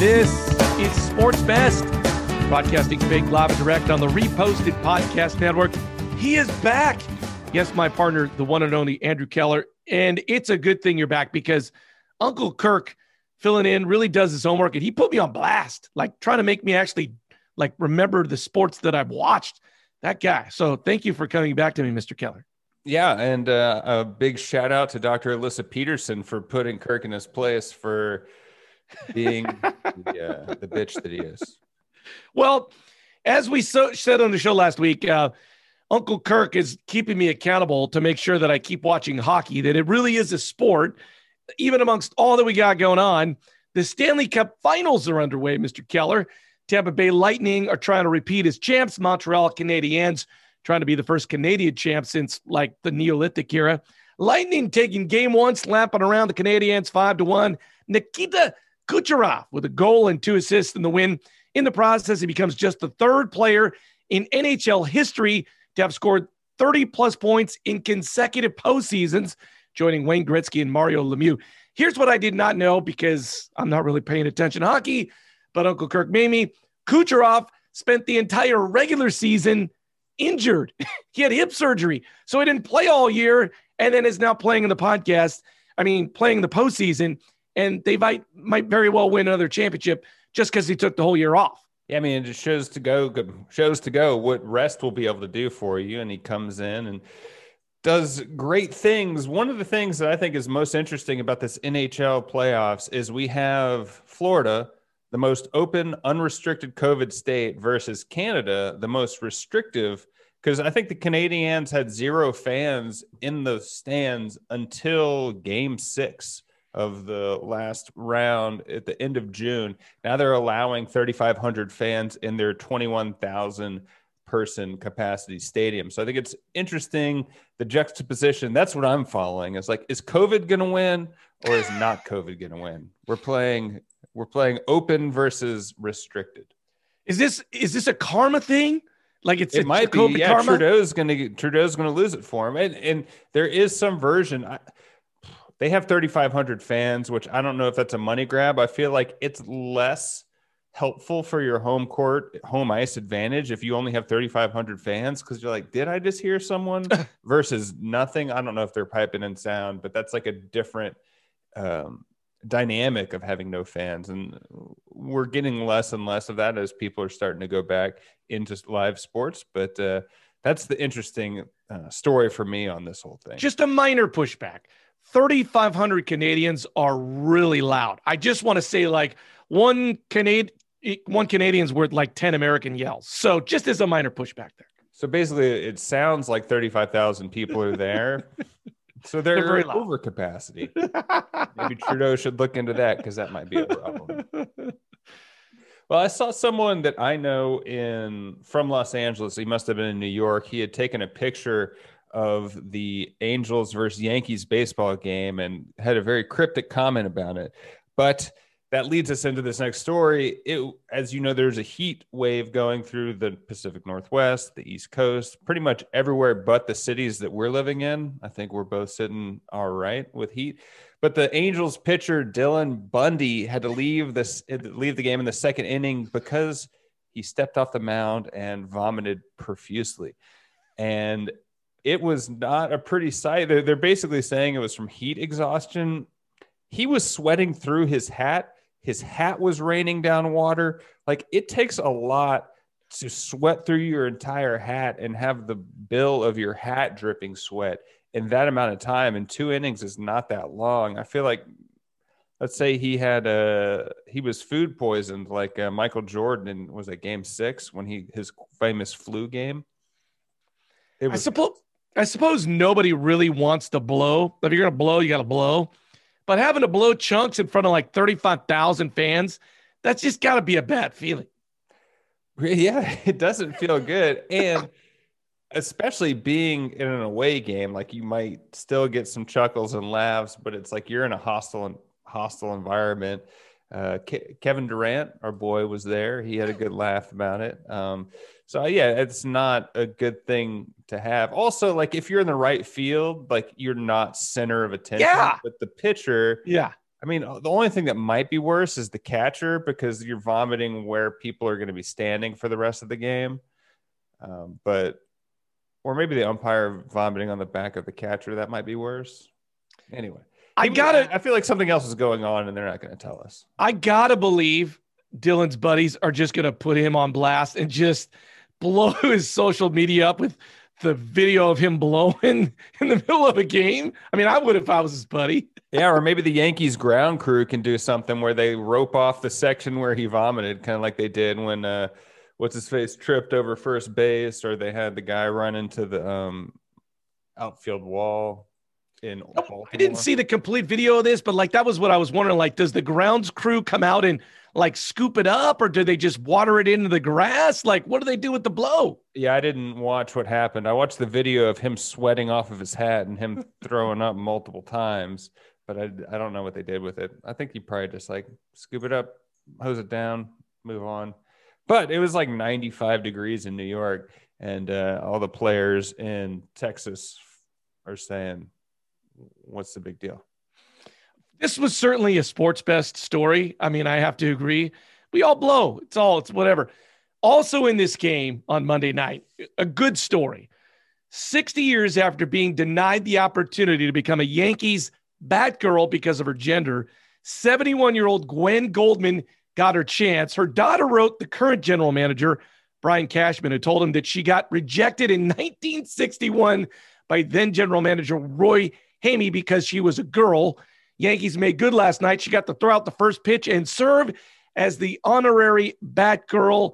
This is Sports Best, broadcasting big live and direct on the reposted podcast network. He is back. Yes, my partner, the one and only Andrew Keller. And it's a good thing you're back because Uncle Kirk filling in really does his homework and he put me on blast, like trying to make me actually like remember the sports that I've watched. That guy. So thank you for coming back to me, Mr. Keller. Yeah, and uh, a big shout out to Dr. Alyssa Peterson for putting Kirk in his place for being the, uh, the bitch that he is. Well, as we so, said on the show last week, uh, Uncle Kirk is keeping me accountable to make sure that I keep watching hockey, that it really is a sport, even amongst all that we got going on. The Stanley Cup finals are underway, Mr. Keller. Tampa Bay Lightning are trying to repeat as champs. Montreal Canadiens trying to be the first Canadian champ since like the Neolithic era. Lightning taking game one, slapping around the Canadiens five to one. Nikita Kucherov with a goal and two assists in the win. In the process, he becomes just the third player in NHL history to have scored 30 plus points in consecutive postseasons, joining Wayne Gretzky and Mario Lemieux. Here's what I did not know because I'm not really paying attention to hockey, but Uncle Kirk made. Kucherov spent the entire regular season injured. he had hip surgery, so he didn't play all year, and then is now playing in the podcast. I mean, playing in the postseason, and they might might very well win another championship just because he took the whole year off. Yeah, I mean, it just shows to go shows to go what rest will be able to do for you, and he comes in and does great things. One of the things that I think is most interesting about this NHL playoffs is we have Florida the most open, unrestricted COVID state versus Canada, the most restrictive. Because I think the Canadians had zero fans in the stands until game six of the last round at the end of June. Now they're allowing 3,500 fans in their 21,000 person capacity stadium. So I think it's interesting the juxtaposition. That's what I'm following. It's like, is COVID going to win or is not COVID going to win? We're playing we're playing open versus restricted. Is this is this a karma thing? Like it's it might be. Yeah, karma? Trudeau's going to Trudeau's going to lose it for him, and and there is some version. I, they have 3,500 fans, which I don't know if that's a money grab. I feel like it's less helpful for your home court, home ice advantage if you only have 3,500 fans because you're like, did I just hear someone? Versus nothing? I don't know if they're piping in sound, but that's like a different um, dynamic of having no fans. And we're getting less and less of that as people are starting to go back into live sports. But uh, that's the interesting uh, story for me on this whole thing. Just a minor pushback 3500 canadians are really loud i just want to say like one canadian one canadian's worth like 10 american yells so just as a minor pushback there so basically it sounds like 35000 people are there So they're, they're over capacity. Maybe Trudeau should look into that because that might be a problem. Well, I saw someone that I know in from Los Angeles. He must have been in New York. He had taken a picture of the Angels versus Yankees baseball game and had a very cryptic comment about it. But that leads us into this next story. It, as you know, there's a heat wave going through the Pacific Northwest, the East Coast, pretty much everywhere but the cities that we're living in. I think we're both sitting all right with heat. But the Angels pitcher Dylan Bundy had to leave this leave the game in the second inning because he stepped off the mound and vomited profusely. And it was not a pretty sight. They're, they're basically saying it was from heat exhaustion. He was sweating through his hat his hat was raining down water. Like it takes a lot to sweat through your entire hat and have the bill of your hat dripping sweat in that amount of time. And two innings is not that long. I feel like, let's say he had a he was food poisoned like uh, Michael Jordan in was it Game Six when he his famous flu game. It was, I suppose I suppose nobody really wants to blow. If you're gonna blow, you got to blow. But having to blow chunks in front of like 35,000 fans, that's just got to be a bad feeling. Yeah, it doesn't feel good. And especially being in an away game, like you might still get some chuckles and laughs, but it's like you're in a hostile hostile environment. Uh, Ke- Kevin Durant, our boy, was there. He had a good laugh about it. Um, so yeah, it's not a good thing to have. Also, like if you're in the right field, like you're not center of attention. Yeah. But the pitcher, yeah, I mean, the only thing that might be worse is the catcher because you're vomiting where people are going to be standing for the rest of the game. Um, but, or maybe the umpire vomiting on the back of the catcher. That might be worse. Anyway, I gotta. I feel like something else is going on, and they're not going to tell us. I gotta believe Dylan's buddies are just going to put him on blast and just blow his social media up with the video of him blowing in the middle of a game. I mean, I would if I was his buddy. yeah, or maybe the Yankees ground crew can do something where they rope off the section where he vomited, kind of like they did when uh, what's his face tripped over first base, or they had the guy run into the um, outfield wall in Baltimore. I didn't see the complete video of this, but like that was what I was wondering. Like, does the grounds crew come out and like scoop it up or do they just water it into the grass? Like, what do they do with the blow? Yeah, I didn't watch what happened. I watched the video of him sweating off of his hat and him throwing up multiple times, but I, I don't know what they did with it. I think he probably just like scoop it up, hose it down, move on. But it was like 95 degrees in New York, and uh, all the players in Texas are saying, What's the big deal? This was certainly a sports best story. I mean, I have to agree. We all blow. It's all, it's whatever. Also in this game on Monday night, a good story. 60 years after being denied the opportunity to become a Yankees Batgirl because of her gender, 71 year old Gwen Goldman got her chance. Her daughter wrote the current general manager, Brian Cashman, who told him that she got rejected in 1961 by then general manager Roy Hamey because she was a girl. Yankees made good last night. She got to throw out the first pitch and serve as the honorary Batgirl.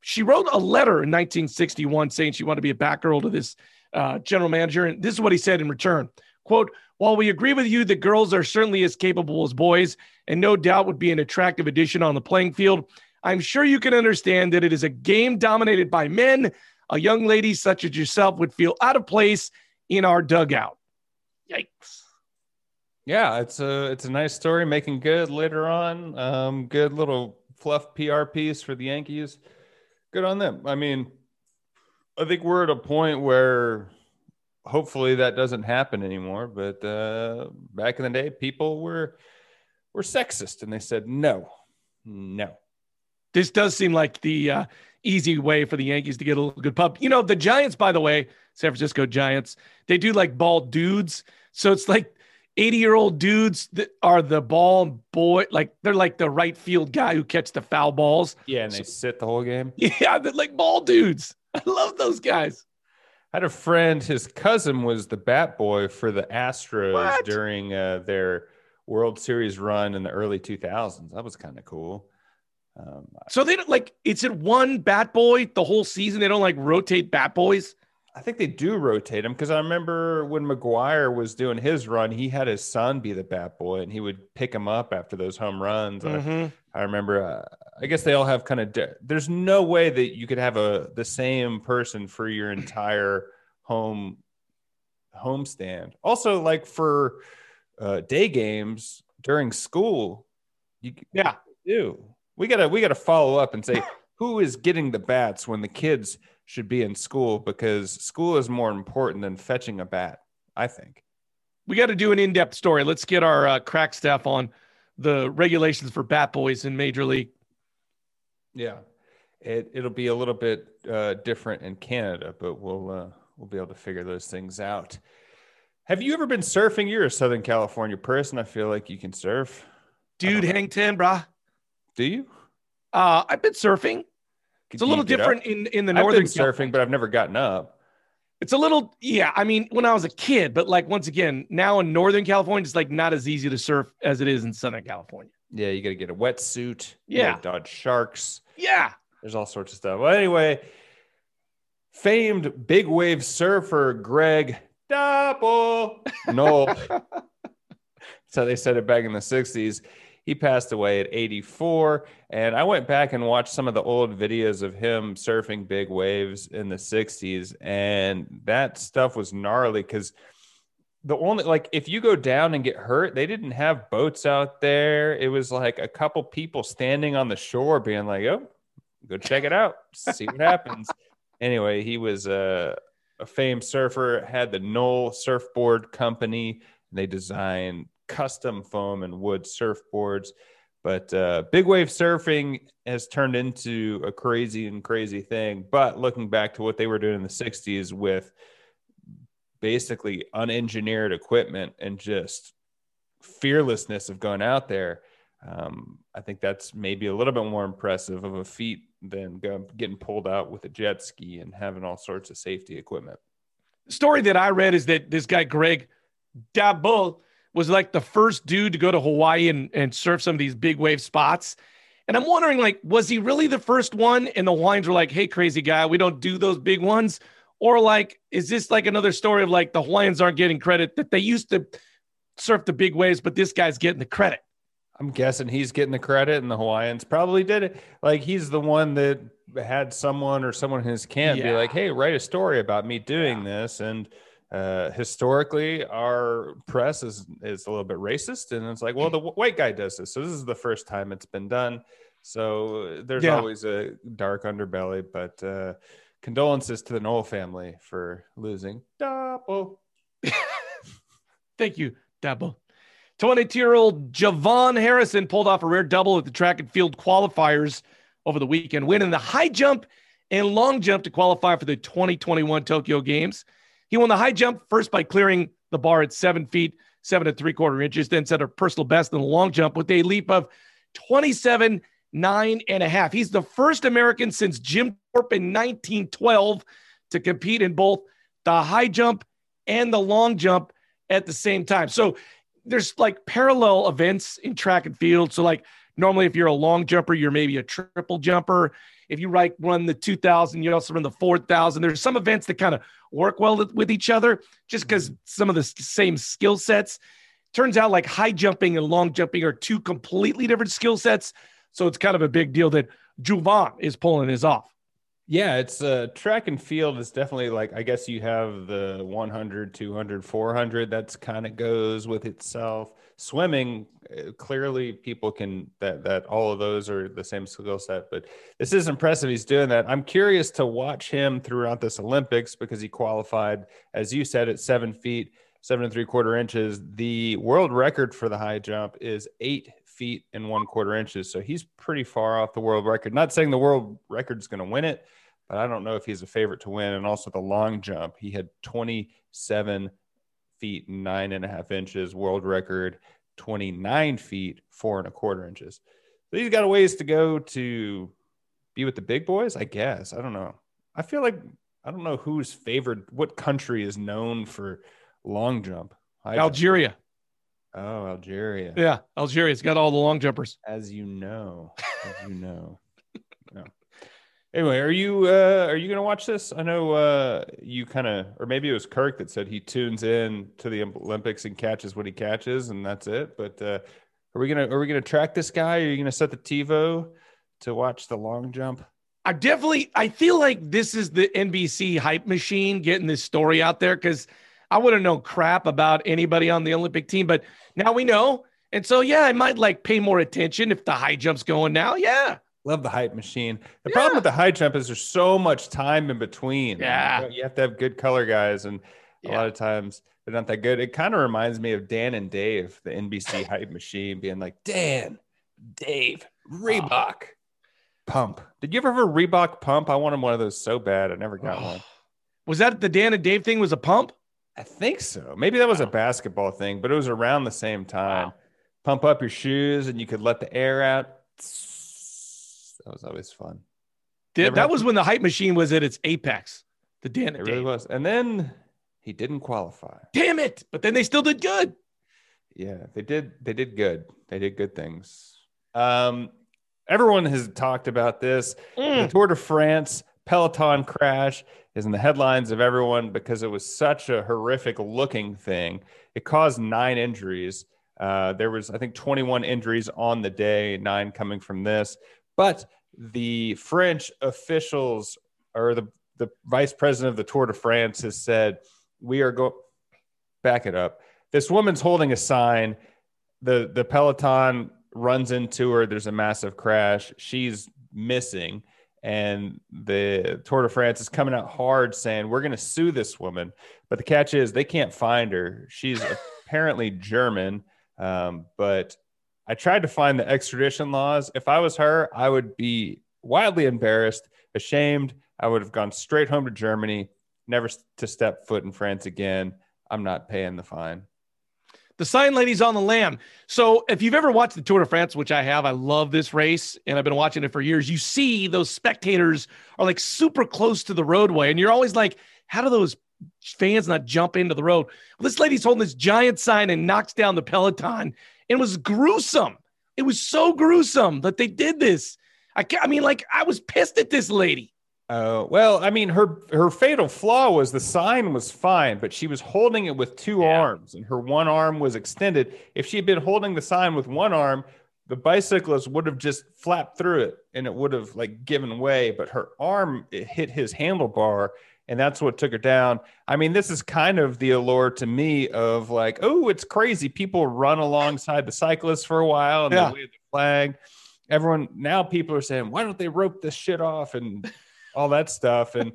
She wrote a letter in 1961 saying she wanted to be a Batgirl to this uh, general manager. And this is what he said in return quote, while we agree with you that girls are certainly as capable as boys and no doubt would be an attractive addition on the playing field, I'm sure you can understand that it is a game dominated by men. A young lady such as yourself would feel out of place in our dugout. Yikes. Yeah, it's a it's a nice story, making good later on. Um, good little fluff PR piece for the Yankees. Good on them. I mean, I think we're at a point where hopefully that doesn't happen anymore. But uh, back in the day, people were were sexist, and they said no, no. This does seem like the uh, easy way for the Yankees to get a little good pub. You know, the Giants, by the way, San Francisco Giants, they do like bald dudes. So it's like 80 year old dudes that are the ball boy, like they're like the right field guy who catch the foul balls. Yeah, and they sit the whole game. Yeah, they're like ball dudes. I love those guys. I had a friend, his cousin was the bat boy for the Astros what? during uh, their World Series run in the early 2000s. That was kind of cool. Um, so they don't like it's it one bat boy the whole season. They don't like rotate bat boys. I think they do rotate him because I remember when McGwire was doing his run, he had his son be the bat boy and he would pick him up after those home runs. Mm-hmm. I, I, remember, uh, I guess they all have kind of, de- there's no way that you could have a, the same person for your entire home, home stand. Also like for uh, day games during school, you yeah, do. We gotta, we gotta follow up and say, who is getting the bats when the kids should be in school because school is more important than fetching a bat, I think. We got to do an in depth story. Let's get our uh, crack staff on the regulations for bat boys in Major League. Yeah. It, it'll be a little bit uh, different in Canada, but we'll uh, we'll be able to figure those things out. Have you ever been surfing? You're a Southern California person. I feel like you can surf. Dude, hang 10, brah. Do you? Uh, I've been surfing. It's a little different in in the northern I've been surfing, but I've never gotten up. It's a little, yeah. I mean, when I was a kid, but like once again, now in Northern California, it's like not as easy to surf as it is in Southern California. Yeah, you got to get a wetsuit. Yeah, dodge sharks. Yeah, there's all sorts of stuff. Well, anyway, famed big wave surfer Greg Double Nope. That's how they said it back in the '60s. He passed away at 84. And I went back and watched some of the old videos of him surfing big waves in the 60s. And that stuff was gnarly because the only, like, if you go down and get hurt, they didn't have boats out there. It was like a couple people standing on the shore being like, oh, go check it out, see what happens. Anyway, he was a, a famed surfer, had the Noll Surfboard Company. And they designed custom foam and wood surfboards. But uh, big wave surfing has turned into a crazy and crazy thing. But looking back to what they were doing in the 60s with basically unengineered equipment and just fearlessness of going out there, um, I think that's maybe a little bit more impressive of a feat than getting pulled out with a jet ski and having all sorts of safety equipment. The story that I read is that this guy, Greg Dabble, was like the first dude to go to Hawaii and, and surf some of these big wave spots. And I'm wondering, like, was he really the first one? And the Hawaiians were like, hey, crazy guy, we don't do those big ones. Or like, is this like another story of like the Hawaiians aren't getting credit that they used to surf the big waves, but this guy's getting the credit? I'm guessing he's getting the credit, and the Hawaiians probably did it. Like he's the one that had someone or someone in his camp yeah. be like, "Hey, write a story about me doing yeah. this." And uh, historically, our press is is a little bit racist, and it's like, well, the white guy does this, so this is the first time it's been done. So there's yeah. always a dark underbelly, but uh, condolences to the Noll family for losing. Double. Thank you, Double. 22 year old JuVaughn Harrison pulled off a rare double at the track and field qualifiers over the weekend, winning the high jump and long jump to qualify for the 2021 Tokyo Games. He won the high jump first by clearing the bar at seven feet, seven and three quarter inches, then set a personal best in the long jump with a leap of 27, nine and a half. He's the first American since Jim Thorpe in 1912 to compete in both the high jump and the long jump at the same time. So there's like parallel events in track and field. So like normally if you're a long jumper, you're maybe a triple jumper. If you like run the 2000, you also run the 4000. There's some events that kind of work well with each other just mm-hmm. because some of the same skill sets. Turns out like high jumping and long jumping are two completely different skill sets. So it's kind of a big deal that JuVaughn is pulling his off. Yeah, it's uh, track and field is definitely like I guess you have the 100, 200, 400 that's kind of goes with itself. Swimming uh, clearly people can that that all of those are the same skill set, but this is impressive he's doing that. I'm curious to watch him throughout this Olympics because he qualified as you said at 7 feet, 7 and 3 quarter inches. The world record for the high jump is 8 feet and one quarter inches. So he's pretty far off the world record. Not saying the world record is going to win it, but I don't know if he's a favorite to win. And also the long jump, he had 27 feet nine and a half inches, world record 29 feet four and a quarter inches. So he's got a ways to go to be with the big boys, I guess. I don't know. I feel like I don't know who's favored. What country is known for long jump? Algeria. Oh, Algeria. Yeah, Algeria's got all the long jumpers. As you know, as you know. No. Anyway, are you uh are you gonna watch this? I know uh you kind of, or maybe it was Kirk that said he tunes in to the Olympics and catches what he catches, and that's it. But uh are we gonna are we gonna track this guy? Are you gonna set the TiVo to watch the long jump? I definitely I feel like this is the NBC hype machine getting this story out there because I wouldn't know crap about anybody on the Olympic team, but now we know. And so, yeah, I might like pay more attention if the high jump's going now. Yeah. Love the hype machine. The yeah. problem with the high jump is there's so much time in between. Yeah. You have to have good color guys. And a yeah. lot of times they're not that good. It kind of reminds me of Dan and Dave, the NBC hype machine, being like, Dan, Dave, Reebok, oh. pump. Did you ever have a Reebok pump? I wanted one of those so bad. I never got oh. one. Was that the Dan and Dave thing was a pump? I think so. Maybe that was wow. a basketball thing, but it was around the same time. Wow. Pump up your shoes and you could let the air out. That was always fun. Did, that was when the hype machine was at its apex. The Dan it really was. And then he didn't qualify. Damn it. But then they still did good. Yeah, they did. They did good. They did good things. Um, everyone has talked about this. Mm. The Tour de France Peloton crash is in the headlines of everyone because it was such a horrific looking thing. It caused nine injuries. Uh, there was, I think, 21 injuries on the day, nine coming from this. But the French officials or the, the vice president of the Tour de France has said, we are going, back it up. This woman's holding a sign. The, the Peloton runs into her. There's a massive crash. She's missing and the Tour de France is coming out hard saying we're going to sue this woman. But the catch is they can't find her. She's apparently German. Um, but I tried to find the extradition laws. If I was her, I would be wildly embarrassed, ashamed. I would have gone straight home to Germany, never to step foot in France again. I'm not paying the fine. The sign lady's on the lam. So if you've ever watched the Tour de France, which I have, I love this race and I've been watching it for years. You see those spectators are like super close to the roadway, and you're always like, how do those fans not jump into the road? Well, this lady's holding this giant sign and knocks down the peloton. And it was gruesome. It was so gruesome that they did this. I, I mean, like I was pissed at this lady. Oh uh, well, I mean, her her fatal flaw was the sign was fine, but she was holding it with two yeah. arms, and her one arm was extended. If she had been holding the sign with one arm, the bicyclist would have just flapped through it, and it would have like given way. But her arm hit his handlebar, and that's what took her down. I mean, this is kind of the allure to me of like, oh, it's crazy. People run alongside the cyclists for a while and yeah. they wave the flag. Everyone now, people are saying, why don't they rope this shit off and all that stuff? And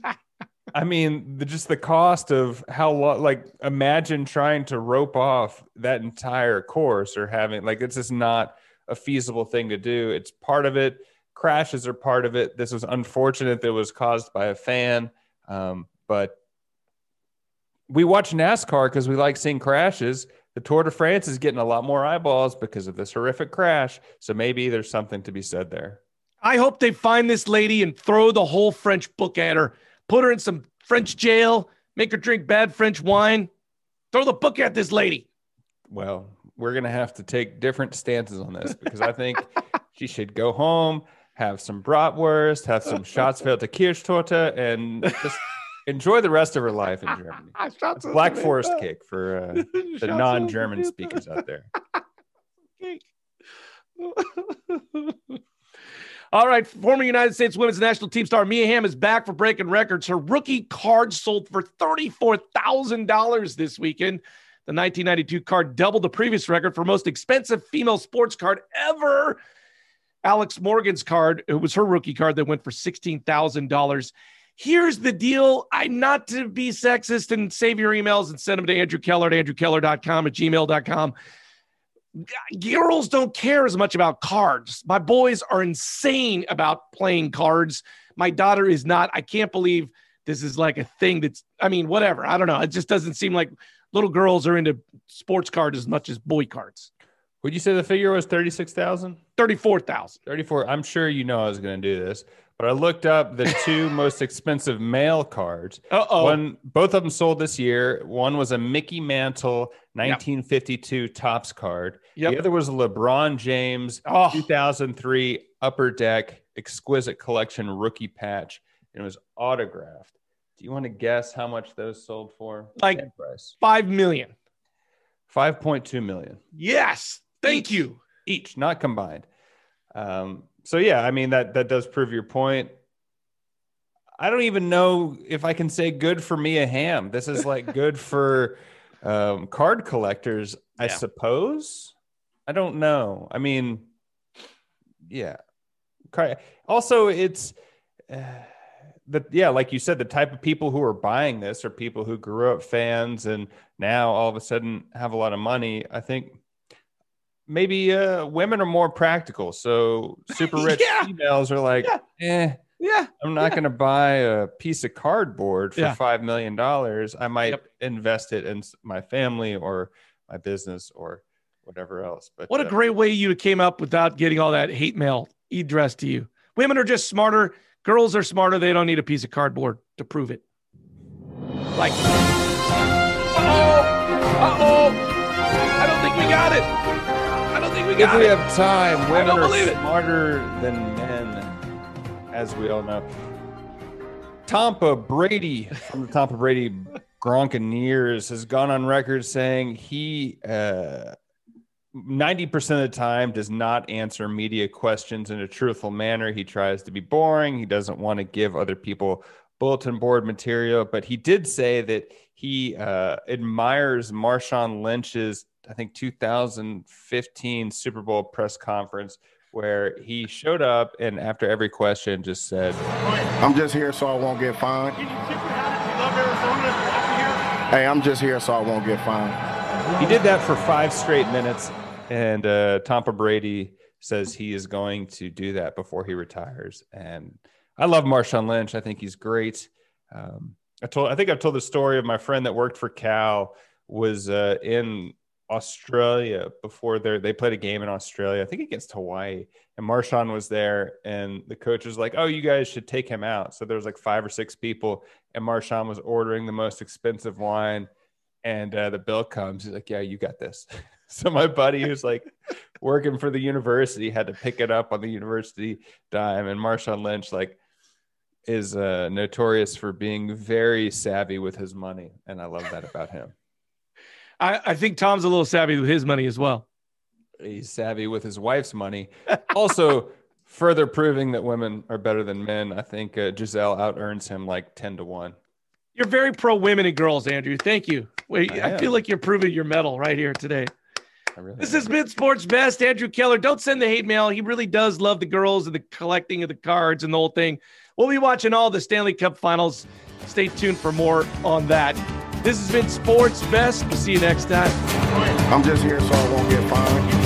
I mean, the, just the cost of how long, like, imagine trying to rope off that entire course or having, like, it's just not a feasible thing to do. It's part of it. Crashes are part of it. This was unfortunate that it was caused by a fan. Um, but we watch NASCAR because we like seeing crashes. The Tour de France is getting a lot more eyeballs because of this horrific crash. So maybe there's something to be said there. I hope they find this lady and throw the whole French book at her, put her in some French jail, make her drink bad French wine, throw the book at this lady. Well, we're going to have to take different stances on this because I think she should go home, have some bratwurst, have some Schwarzwälder Kirschtorte, and just enjoy the rest of her life in Germany. Black Forest cake for uh, the non-German speakers out there. All right, former United States women's national team star Mia Hamm is back for breaking records. Her rookie card sold for $34,000 this weekend. The 1992 card doubled the previous record for most expensive female sports card ever. Alex Morgan's card, it was her rookie card that went for $16,000. Here's the deal. I not to be sexist and save your emails and send them to Andrew Keller at andrewkeller.com at gmail.com. Girls don't care as much about cards. My boys are insane about playing cards. My daughter is not. I can't believe this is like a thing that's, I mean, whatever. I don't know. It just doesn't seem like little girls are into sports cards as much as boy cards. Would you say the figure was 36,000? 34,000. 34. I'm sure you know I was going to do this, but I looked up the two most expensive male cards. Uh-oh. One both of them sold this year. One was a Mickey Mantle 1952 yep. Topps card. Yep. The other was a LeBron James oh. 2003 Upper Deck exquisite collection rookie patch. And it was autographed. Do you want to guess how much those sold for? Like 5 million. 5.2 million. Yes. Thank each, you. Each, not combined. Um, so yeah, I mean that that does prove your point. I don't even know if I can say good for Mia Hamm. This is like good for um, card collectors, I yeah. suppose. I don't know. I mean, yeah. Also, it's uh, the yeah, like you said, the type of people who are buying this are people who grew up fans and now all of a sudden have a lot of money. I think maybe uh, women are more practical. So super rich yeah. females are like, yeah. eh, yeah, I'm not yeah. going to buy a piece of cardboard for five million dollars. I might yep. invest it in my family or my business or whatever else. But what a uh, great way you came up without getting all that hate mail addressed to you. Women are just smarter. Girls are smarter. They don't need a piece of cardboard to prove it. Like, oh, uh oh, I don't think we got it we got if we it. have time, women are smarter it. than men, as we all know. Tampa Brady from the Tampa Brady Gronkaneers has gone on record saying he uh, 90% of the time does not answer media questions in a truthful manner. He tries to be boring. He doesn't want to give other people bulletin board material, but he did say that he uh, admires Marshawn Lynch's I think 2015 Super Bowl press conference where he showed up and after every question just said, "I'm just here so I won't get fined." Hey, I'm just here so I won't get fined. He did that for five straight minutes. And uh, Tampa Brady says he is going to do that before he retires. And I love Marshawn Lynch. I think he's great. Um, I told, I think I've told the story of my friend that worked for Cal was uh, in Australia before they they played a game in Australia, I think against Hawaii, and Marshawn was there, and the coach was like, "Oh, you guys should take him out." So there was like five or six people, and Marshawn was ordering the most expensive wine, and uh, the bill comes. He's like, "Yeah, you got this." so my buddy who's like working for the university had to pick it up on the university dime, and Marshawn Lynch like is uh, notorious for being very savvy with his money, and I love that about him. I, I think Tom's a little savvy with his money as well. He's savvy with his wife's money. also, further proving that women are better than men. I think uh, Gisele out earns him like 10 to 1. You're very pro women and girls, Andrew. Thank you. Wait, I, I feel like you're proving your medal right here today. Really this has been Sports Best. Andrew Keller. Don't send the hate mail. He really does love the girls and the collecting of the cards and the whole thing. We'll be watching all the Stanley Cup finals. Stay tuned for more on that. This has been Sports Best. We'll see you next time. I'm just here so I won't get fined.